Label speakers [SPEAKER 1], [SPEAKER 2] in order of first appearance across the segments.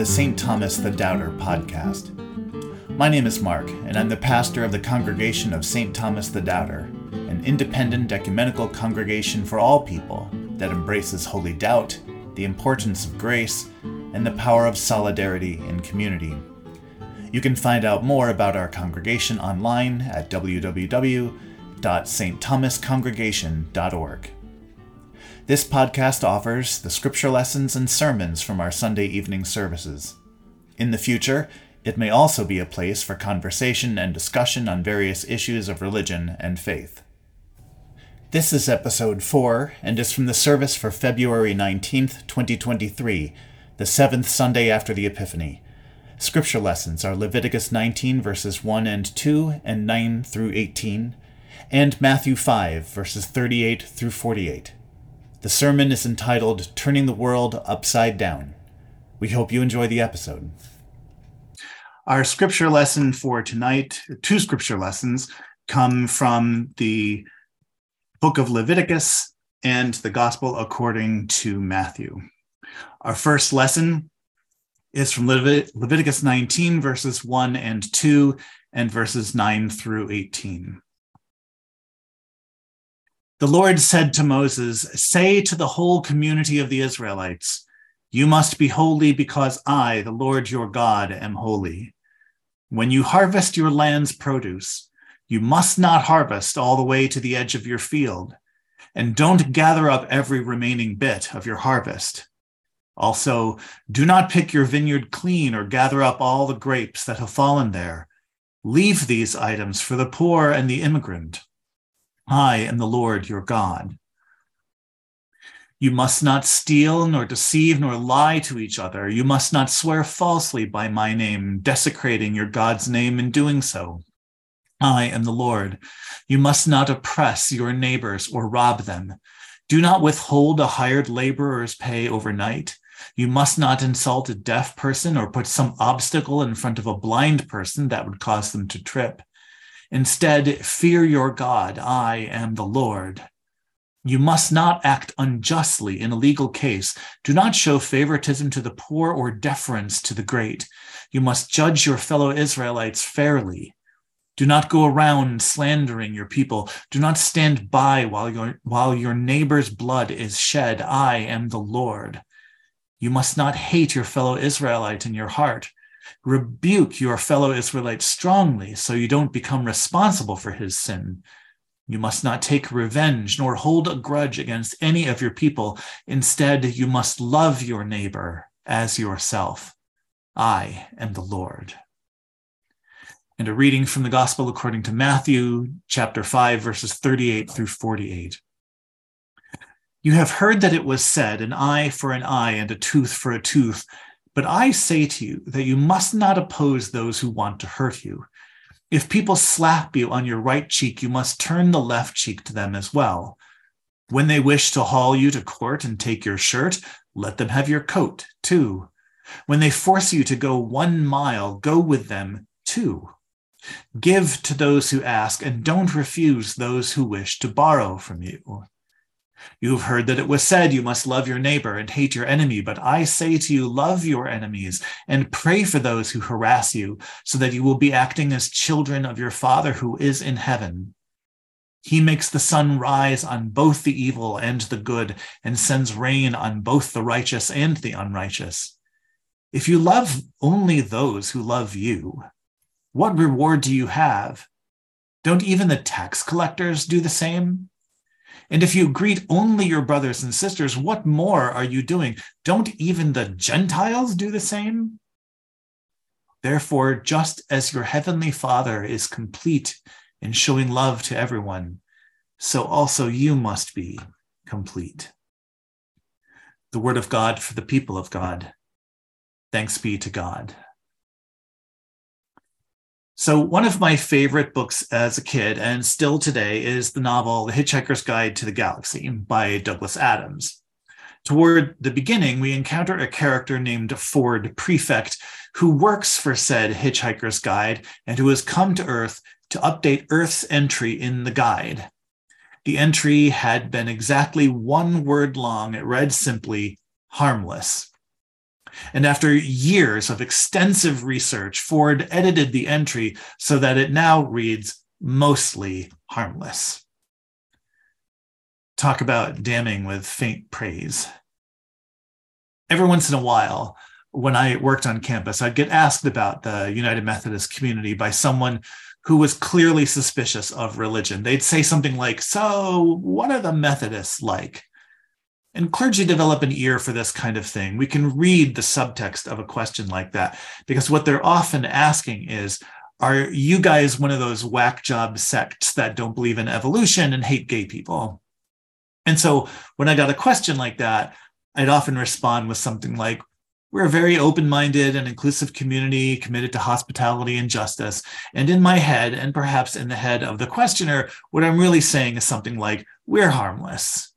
[SPEAKER 1] the St. Thomas the Doubter podcast. My name is Mark, and I'm the pastor of the congregation of St. Thomas the Doubter, an independent ecumenical congregation for all people that embraces holy doubt, the importance of grace, and the power of solidarity in community. You can find out more about our congregation online at www.stthomascongregation.org. This podcast offers the scripture lessons and sermons from our Sunday evening services. In the future, it may also be a place for conversation and discussion on various issues of religion and faith. This is episode 4 and is from the service for February 19th, 2023, the seventh Sunday after the Epiphany. Scripture lessons are Leviticus 19, verses 1 and 2, and 9 through 18, and Matthew 5, verses 38 through 48. The sermon is entitled Turning the World Upside Down. We hope you enjoy the episode. Our scripture lesson for tonight, two scripture lessons, come from the book of Leviticus and the gospel according to Matthew. Our first lesson is from Levit- Leviticus 19, verses 1 and 2, and verses 9 through 18. The Lord said to Moses, Say to the whole community of the Israelites, You must be holy because I, the Lord your God, am holy. When you harvest your land's produce, you must not harvest all the way to the edge of your field, and don't gather up every remaining bit of your harvest. Also, do not pick your vineyard clean or gather up all the grapes that have fallen there. Leave these items for the poor and the immigrant I am the Lord your God. You must not steal, nor deceive, nor lie to each other. You must not swear falsely by my name, desecrating your God's name in doing so. I am the Lord. You must not oppress your neighbors or rob them. Do not withhold a hired laborer's pay overnight. You must not insult a deaf person or put some obstacle in front of a blind person that would cause them to trip. Instead, fear your God. I am the Lord. You must not act unjustly in a legal case. Do not show favoritism to the poor or deference to the great. You must judge your fellow Israelites fairly. Do not go around slandering your people. Do not stand by while your, while your neighbor's blood is shed. I am the Lord. You must not hate your fellow Israelite in your heart rebuke your fellow Israelite strongly so you don't become responsible for his sin. You must not take revenge nor hold a grudge against any of your people. Instead, you must love your neighbor as yourself. I am the Lord. And a reading from the Gospel according to Matthew, chapter 5, verses 38 through 48. You have heard that it was said, an eye for an eye and a tooth for a tooth. But I say to you that you must not oppose those who want to hurt you. If people slap you on your right cheek, you must turn the left cheek to them as well. When they wish to haul you to court and take your shirt, let them have your coat too. When they force you to go one mile, go with them too. Give to those who ask, and don't refuse those who wish to borrow from you. You have heard that it was said, You must love your neighbor and hate your enemy. But I say to you, love your enemies and pray for those who harass you, so that you will be acting as children of your Father who is in heaven. He makes the sun rise on both the evil and the good, and sends rain on both the righteous and the unrighteous. If you love only those who love you, what reward do you have? Don't even the tax collectors do the same? And if you greet only your brothers and sisters, what more are you doing? Don't even the Gentiles do the same? Therefore, just as your heavenly Father is complete in showing love to everyone, so also you must be complete. The word of God for the people of God. Thanks be to God. So, one of my favorite books as a kid and still today is the novel The Hitchhiker's Guide to the Galaxy by Douglas Adams. Toward the beginning, we encounter a character named Ford Prefect who works for said Hitchhiker's Guide and who has come to Earth to update Earth's entry in the guide. The entry had been exactly one word long. It read simply, harmless. And after years of extensive research, Ford edited the entry so that it now reads mostly harmless. Talk about damning with faint praise. Every once in a while, when I worked on campus, I'd get asked about the United Methodist community by someone who was clearly suspicious of religion. They'd say something like, So, what are the Methodists like? And clergy develop an ear for this kind of thing. We can read the subtext of a question like that because what they're often asking is, Are you guys one of those whack job sects that don't believe in evolution and hate gay people? And so when I got a question like that, I'd often respond with something like, we're a very open minded and inclusive community committed to hospitality and justice. And in my head, and perhaps in the head of the questioner, what I'm really saying is something like, we're harmless.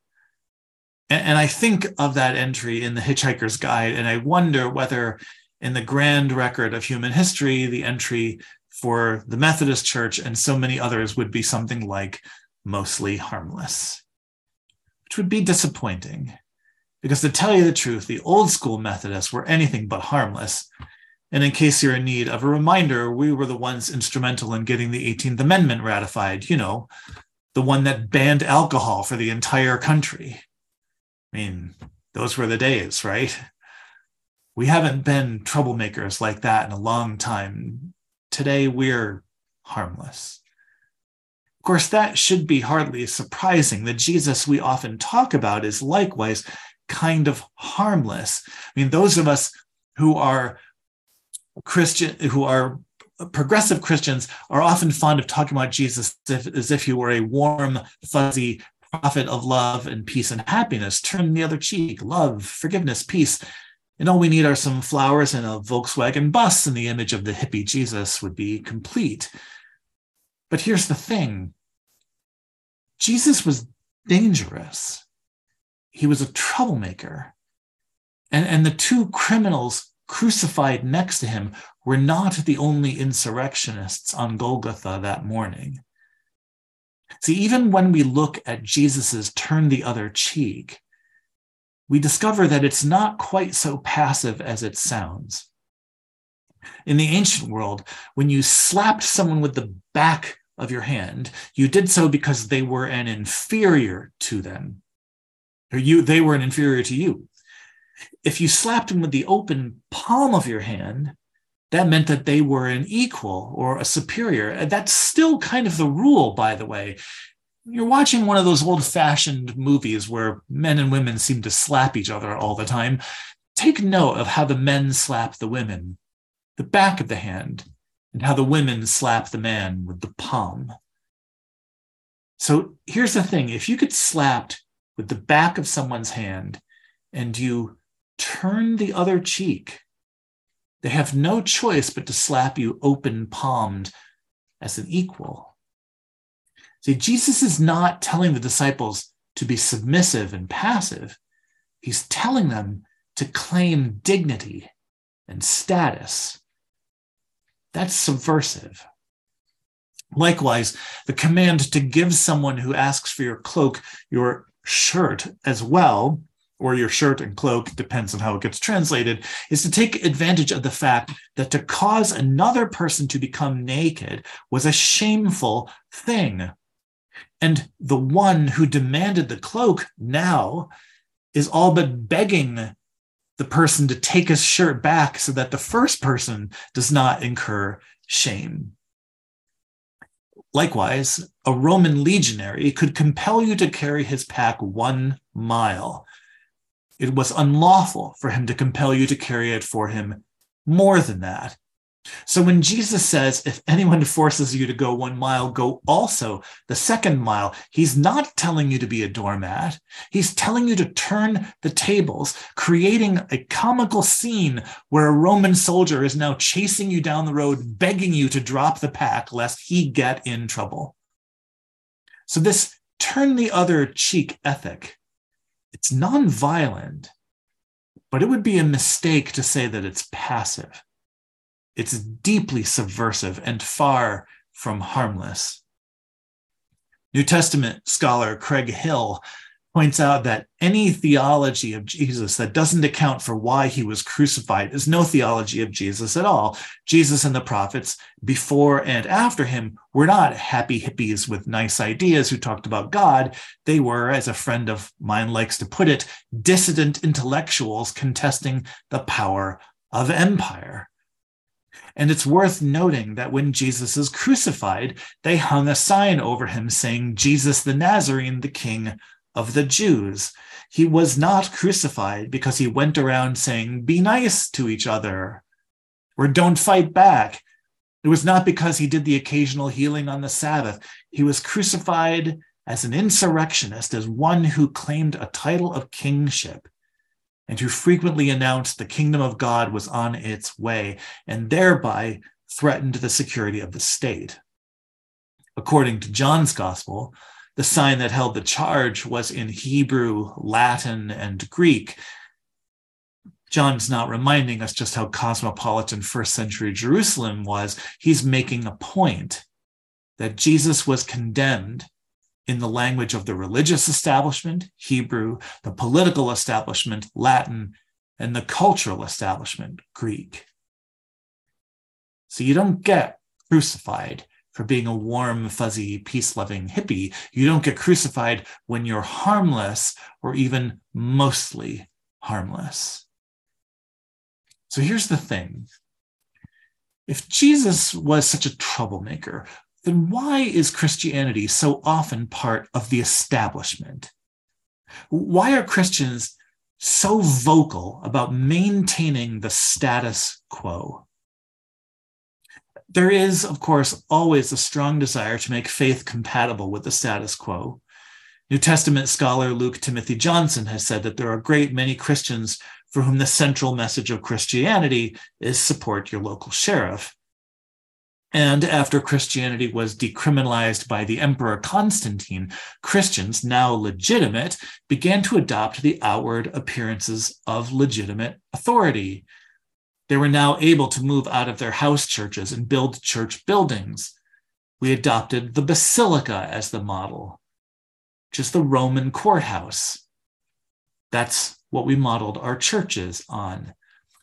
[SPEAKER 1] And, I think of that entry in the Hitchhiker's Guide, and I wonder whether in the grand record of human history, the entry for the Methodist Church and so many others would be something like mostly harmless, which would be disappointing because to tell you the truth, the old school Methodists were anything but harmless. And in case you're in need of a reminder, we were the ones instrumental in getting the 18th Amendment ratified, you know, the one that banned alcohol for the entire country. I mean, those were the days, right? We haven't been troublemakers like that in a long time. Today, we're harmless. Of course, that should be hardly surprising. The Jesus we often talk about is likewise kind of harmless. I mean, those of us who are Christian, who are progressive Christians, are often fond of talking about Jesus as if, as if he were a warm, fuzzy prophet of love and peace and happiness. Turn the other cheek, love, forgiveness, peace. And all we need are some flowers and a Volkswagen bus, and the image of the hippie Jesus would be complete. But here's the thing Jesus was dangerous he was a troublemaker. And, and the two criminals crucified next to him were not the only insurrectionists on Golgotha that morning. See, even when we look at Jesus's turn the other cheek, we discover that it's not quite so passive as it sounds. In the ancient world, when you slapped someone with the back of your hand, you did so because they were an inferior to them or you they were an inferior to you. If you slapped them with the open palm of your hand, that meant that they were an equal or a superior. Uh, that's still kind of the rule, by the way. You're watching one of those old fashioned movies where men and women seem to slap each other all the time. Take note of how the men slap the women, the back of the hand, and how the women slap the man with the palm. So here's the thing if you get slapped with the back of someone's hand and you turn the other cheek, they have no choice but to slap you open palmed as an equal. See, Jesus is not telling the disciples to be submissive and passive. He's telling them to claim dignity and status. That's subversive. Likewise, the command to give someone who asks for your cloak your shirt as well, or your shirt and cloak, depends on how it gets translated, is to take advantage of the fact that to cause another person to become naked was a shameful thing. And the one who demanded the cloak now is all but begging the person to take his shirt back so that the first person does not incur shame. Likewise, a Roman legionary could compel you to carry his pack one mile. It was unlawful for him to compel you to carry it for him more than that. So when Jesus says, if anyone forces you to go one mile, go also the second mile, he's not telling you to be a doormat. He's telling you to turn the tables, creating a comical scene where a Roman soldier is now chasing you down the road, begging you to drop the pack lest he get in trouble. So this turn the other cheek ethic, it's nonviolent, but it would be a mistake to say that it's passive. It's deeply subversive and far from harmless. New Testament scholar Craig Hill points out that any theology of Jesus that doesn't account for why he was crucified is no theology of Jesus at all. Jesus and the prophets before and after him were not happy hippies with nice ideas who talked about God. They were, as a friend of mine likes to put it, dissident intellectuals contesting the power of empire. And it's worth noting that when Jesus is crucified, they hung a sign over him saying, Jesus the Nazarene, the King of the Jews. He was not crucified because he went around saying, Be nice to each other or don't fight back. It was not because he did the occasional healing on the Sabbath. He was crucified as an insurrectionist, as one who claimed a title of kingship and who frequently announced the kingdom of God was on its way and thereby threatened the security of the state. According to John's gospel, the sign that held the charge was in Hebrew, Latin, and Greek. John's not reminding us just how cosmopolitan first century Jerusalem was. He's making a point that Jesus was condemned in the language of the religious establishment, Hebrew, the political establishment, Latin, and the cultural establishment, Greek. So you don't get crucified for being a warm, fuzzy, peace loving hippie. You don't get crucified when you're harmless or even mostly harmless. So here's the thing if Jesus was such a troublemaker, then why is Christianity so often part of the establishment? Why are Christians so vocal about maintaining the status quo? There is, of course, always a strong desire to make faith compatible with the status quo. New Testament scholar Luke Timothy Johnson has said that there are a great many Christians for whom the central message of Christianity is support your local sheriff. And after Christianity was decriminalized by the Emperor Constantine, Christians, now legitimate, began to adopt the outward appearances of legitimate authority. They were now able to move out of their house churches and build church buildings. We adopted the basilica as the model, just the Roman courthouse. That's what we modeled our churches on.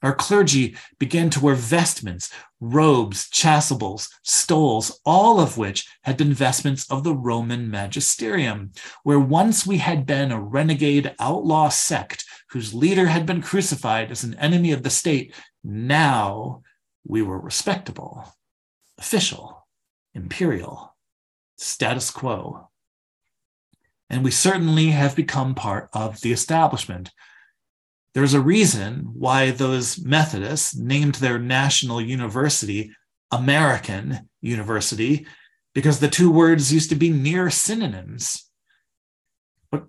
[SPEAKER 1] Our clergy began to wear vestments, robes, chasubles, stoles, all of which had been vestments of the Roman magisterium, where once we had been a renegade outlaw sect whose leader had been crucified as an enemy of the state. Now we were respectable, official, imperial, status quo. And we certainly have become part of the establishment there's a reason why those Methodists named their national university American University, because the two words used to be near synonyms. But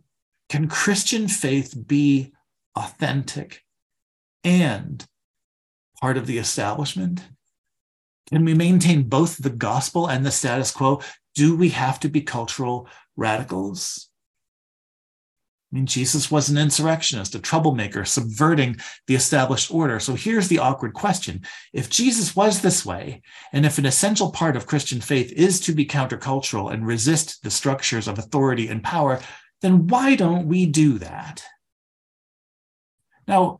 [SPEAKER 1] can Christian faith be authentic and part of the establishment? Can we maintain both the gospel and the status quo? Do we have to be cultural radicals? I mean, Jesus was an insurrectionist, a troublemaker, subverting the established order. So here's the awkward question. If Jesus was this way, and if an essential part of Christian faith is to be countercultural and resist the structures of authority and power, then why don't we do that? Now,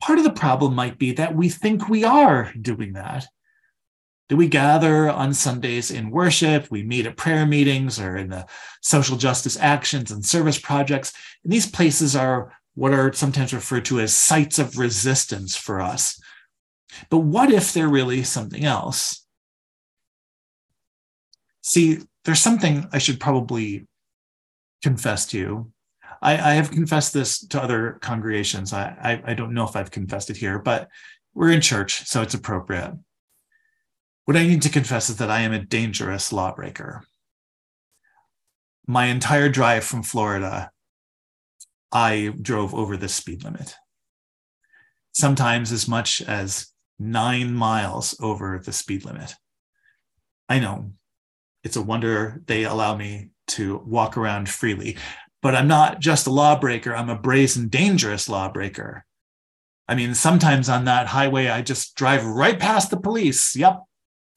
[SPEAKER 1] part of the problem might be that we think we are doing that do we gather on Sundays in worship? We meet at prayer meetings or in the social justice actions and service projects. And these places are what are sometimes referred to as sites of resistance for us. But what if they're really something else? See, there's something I should probably confess to you. I, I have confessed this to other congregations. I, I, I don't know if I've confessed it here, but we're in church, so it's appropriate. What I need to confess is that I am a dangerous lawbreaker. My entire drive from Florida, I drove over the speed limit, sometimes as much as nine miles over the speed limit. I know it's a wonder they allow me to walk around freely, but I'm not just a lawbreaker, I'm a brazen, dangerous lawbreaker. I mean, sometimes on that highway, I just drive right past the police. Yep,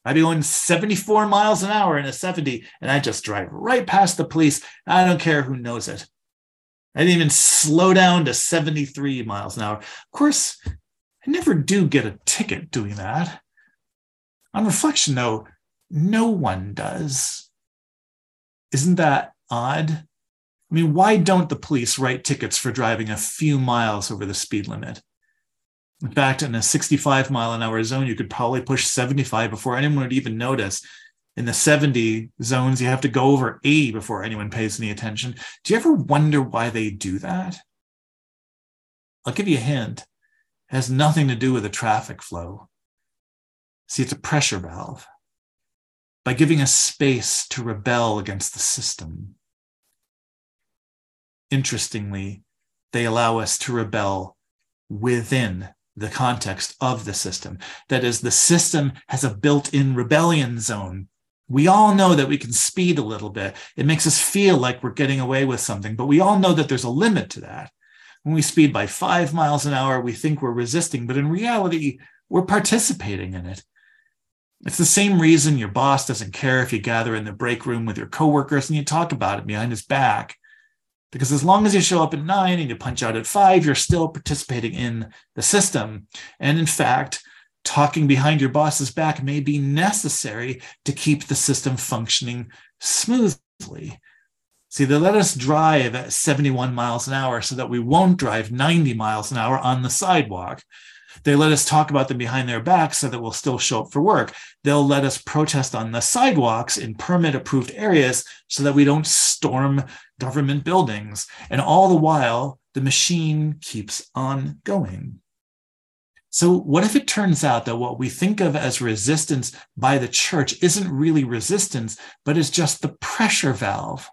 [SPEAKER 1] I'd be going 74 miles an hour in a 70, and I just drive right past the police. I don't care who knows it. I didn't even slow down to 73 miles an hour. Of course, I never do get a ticket doing that. On reflection, though, no one does. Isn't that odd? I mean, why don't the police write tickets for driving a few miles over the speed limit? In fact, in a 65 mile an hour zone, you could probably push 75 before anyone would even notice. In the 70 zones, you have to go over 80 before anyone pays any attention. Do you ever wonder why they do that? I'll give you a hint. It has nothing to do with the traffic flow. See, it's a pressure valve. By giving us space to rebel against the system, interestingly, they allow us to rebel within the context of the system. That is, the system has a built in rebellion zone. We all know that we can speed a little bit. It makes us feel like we're getting away with something, but we all know that there's a limit to that. When we speed by five miles an hour, we think we're resisting, but in reality, we're participating in it. It's the same reason your boss doesn't care if you gather in the break room with your coworkers and you talk about it behind his back. Because as long as you show up at nine and you punch out at five, you're still participating in the system. And in fact, talking behind your boss's back may be necessary to keep the system functioning smoothly. See, they let us drive at 71 miles an hour so that we won't drive 90 miles an hour on the sidewalk. They let us talk about them behind their backs so that we'll still show up for work. They'll let us protest on the sidewalks in permit approved areas so that we don't storm government buildings. And all the while, the machine keeps on going. So, what if it turns out that what we think of as resistance by the church isn't really resistance, but is just the pressure valve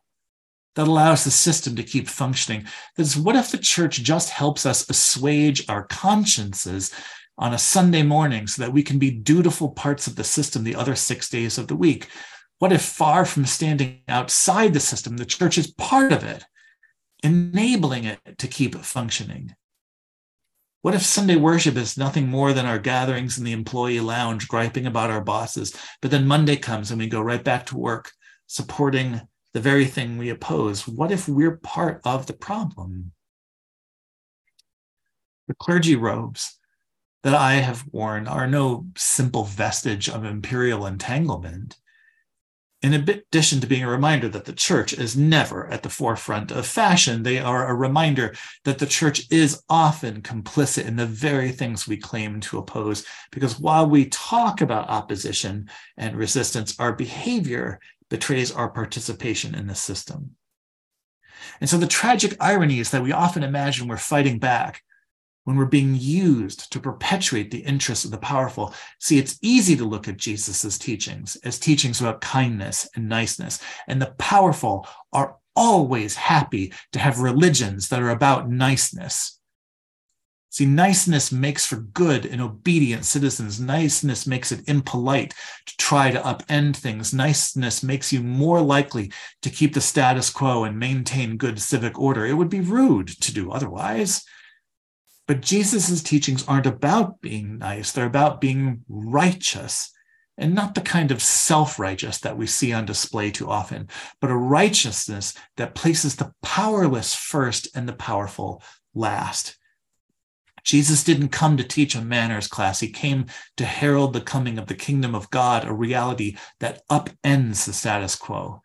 [SPEAKER 1] that allows the system to keep functioning. Because what if the church just helps us assuage our consciences on a Sunday morning so that we can be dutiful parts of the system the other six days of the week? What if, far from standing outside the system, the church is part of it, enabling it to keep functioning? What if Sunday worship is nothing more than our gatherings in the employee lounge, griping about our bosses, but then Monday comes and we go right back to work, supporting the very thing we oppose? What if we're part of the problem? The clergy robes that I have worn are no simple vestige of imperial entanglement. In addition to being a reminder that the church is never at the forefront of fashion, they are a reminder that the church is often complicit in the very things we claim to oppose. Because while we talk about opposition and resistance, our behavior betrays our participation in the system. And so the tragic irony is that we often imagine we're fighting back when we're being used to perpetuate the interests of the powerful. See, it's easy to look at Jesus's teachings as teachings about kindness and niceness, and the powerful are always happy to have religions that are about niceness. See, niceness makes for good and obedient citizens. Niceness makes it impolite to try to upend things. Niceness makes you more likely to keep the status quo and maintain good civic order. It would be rude to do otherwise. But Jesus' teachings aren't about being nice, they're about being righteous. And not the kind of self righteous that we see on display too often, but a righteousness that places the powerless first and the powerful last. Jesus didn't come to teach a manners class. He came to herald the coming of the kingdom of God, a reality that upends the status quo.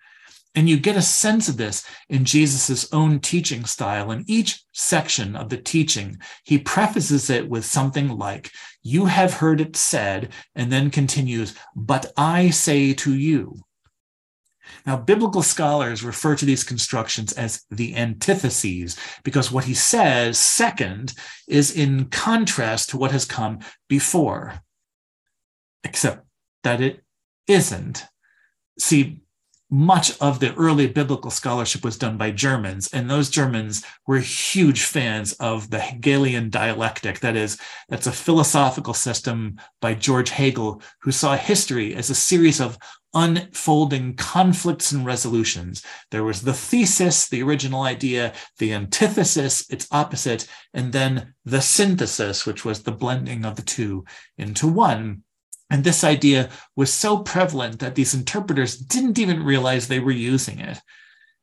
[SPEAKER 1] And you get a sense of this in Jesus' own teaching style. In each section of the teaching, he prefaces it with something like, You have heard it said, and then continues, But I say to you. Now, biblical scholars refer to these constructions as the antitheses because what he says second is in contrast to what has come before, except that it isn't. See, much of the early biblical scholarship was done by Germans, and those Germans were huge fans of the Hegelian dialectic. That is, that's a philosophical system by George Hegel, who saw history as a series of unfolding conflicts and resolutions. There was the thesis, the original idea, the antithesis, its opposite, and then the synthesis, which was the blending of the two into one. And this idea was so prevalent that these interpreters didn't even realize they were using it.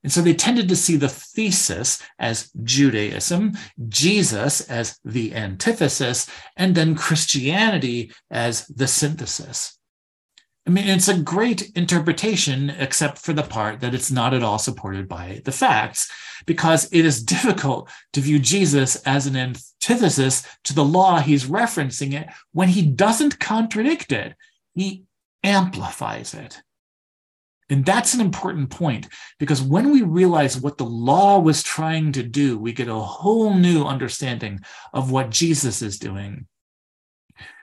[SPEAKER 1] And so they tended to see the thesis as Judaism, Jesus as the antithesis, and then Christianity as the synthesis. I mean, it's a great interpretation, except for the part that it's not at all supported by the facts, because it is difficult to view Jesus as an antithesis to the law he's referencing it when he doesn't contradict it, he amplifies it. And that's an important point because when we realize what the law was trying to do, we get a whole new understanding of what Jesus is doing.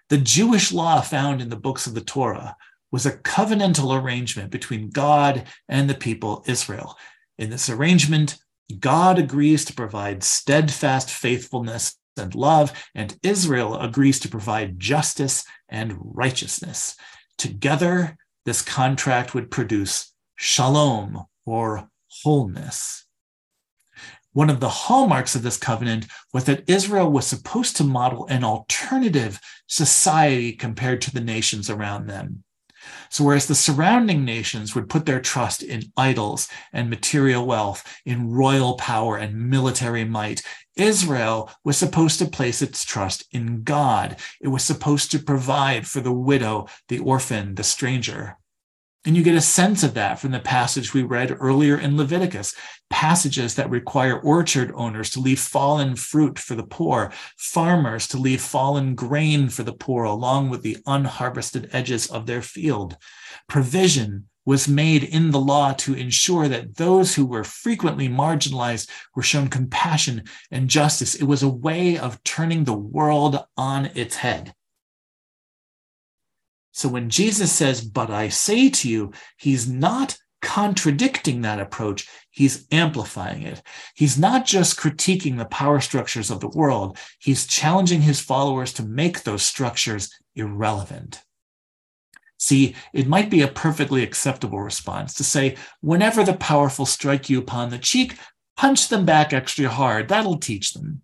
[SPEAKER 1] The Jewish law found in the books of the Torah was a covenantal arrangement between God and the people Israel. In this arrangement, God agrees to provide steadfast faithfulness and love, and Israel agrees to provide justice and righteousness. Together, this contract would produce shalom or wholeness. One of the hallmarks of this covenant was that Israel was supposed to model an alternative society compared to the nations around them. So, whereas the surrounding nations would put their trust in idols and material wealth, in royal power and military might, Israel was supposed to place its trust in God. It was supposed to provide for the widow, the orphan, the stranger. And you get a sense of that from the passage we read earlier in Leviticus passages that require orchard owners to leave fallen fruit for the poor, farmers to leave fallen grain for the poor, along with the unharvested edges of their field. Provision was made in the law to ensure that those who were frequently marginalized were shown compassion and justice. It was a way of turning the world on its head. So when Jesus says, But I say to you, he's not contradicting that approach, he's amplifying it. He's not just critiquing the power structures of the world, he's challenging his followers to make those structures irrelevant. See, it might be a perfectly acceptable response to say, whenever the powerful strike you upon the cheek, punch them back extra hard. That'll teach them.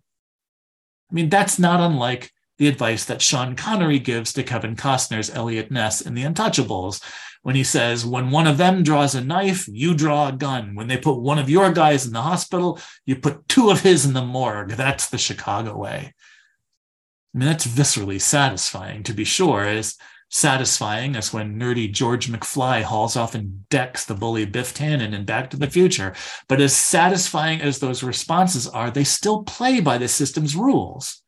[SPEAKER 1] I mean, that's not unlike the advice that Sean Connery gives to Kevin Costner's Eliot Ness in The Untouchables when he says, When one of them draws a knife, you draw a gun. When they put one of your guys in the hospital, you put two of his in the morgue. That's the Chicago way. I mean, that's viscerally satisfying, to be sure, as satisfying as when nerdy George McFly hauls off and decks the bully Biff Tannen in Back to the Future. But as satisfying as those responses are, they still play by the system's rules.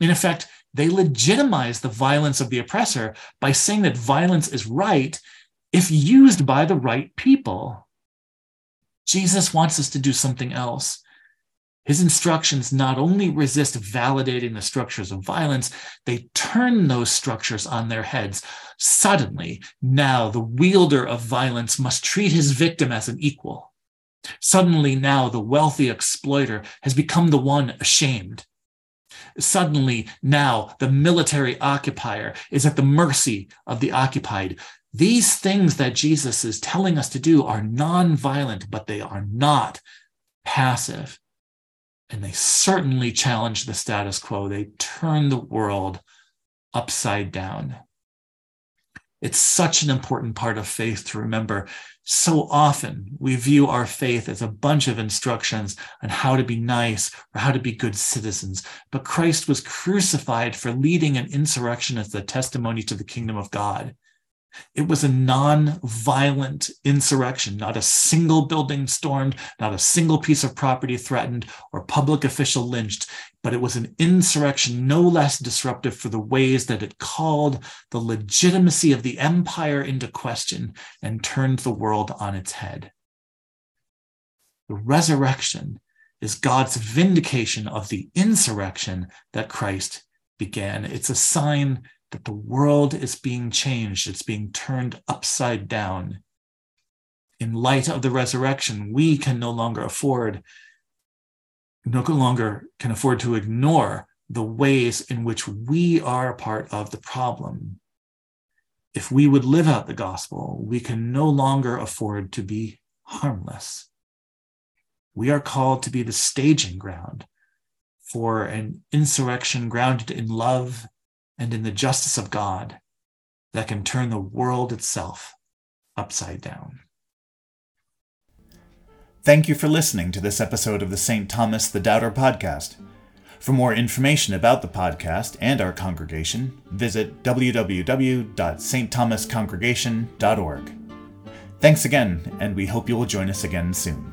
[SPEAKER 1] In effect, they legitimize the violence of the oppressor by saying that violence is right if used by the right people. Jesus wants us to do something else. His instructions not only resist validating the structures of violence, they turn those structures on their heads. Suddenly, now the wielder of violence must treat his victim as an equal. Suddenly, now the wealthy exploiter has become the one ashamed. Suddenly, now the military occupier is at the mercy of the occupied. These things that Jesus is telling us to do are non-violent, but they are not passive. And they certainly challenge the status quo. They turn the world upside down. It's such an important part of faith to remember. So often we view our faith as a bunch of instructions on how to be nice or how to be good citizens. But Christ was crucified for leading an insurrection as the testimony to the kingdom of God. It was a non-violent insurrection, not a single building stormed, not a single piece of property threatened or public official lynched, but it was an insurrection no less disruptive for the ways that it called the legitimacy of the empire into question and turned the world on its head. The resurrection is God's vindication of the insurrection that Christ began. It's a sign that the world is being changed, it's being turned upside down. In light of the resurrection, we can no longer afford, no longer can afford to ignore the ways in which we are a part of the problem. If we would live out the gospel, we can no longer afford to be harmless. We are called to be the staging ground for an insurrection grounded in love and in the justice of God that can turn the world itself upside down. Thank you for listening to this episode of the St. Thomas the Doubter podcast. For more information about the podcast and our congregation, visit www.stthomascongregation.org. Thanks again, and we hope you will join us again soon.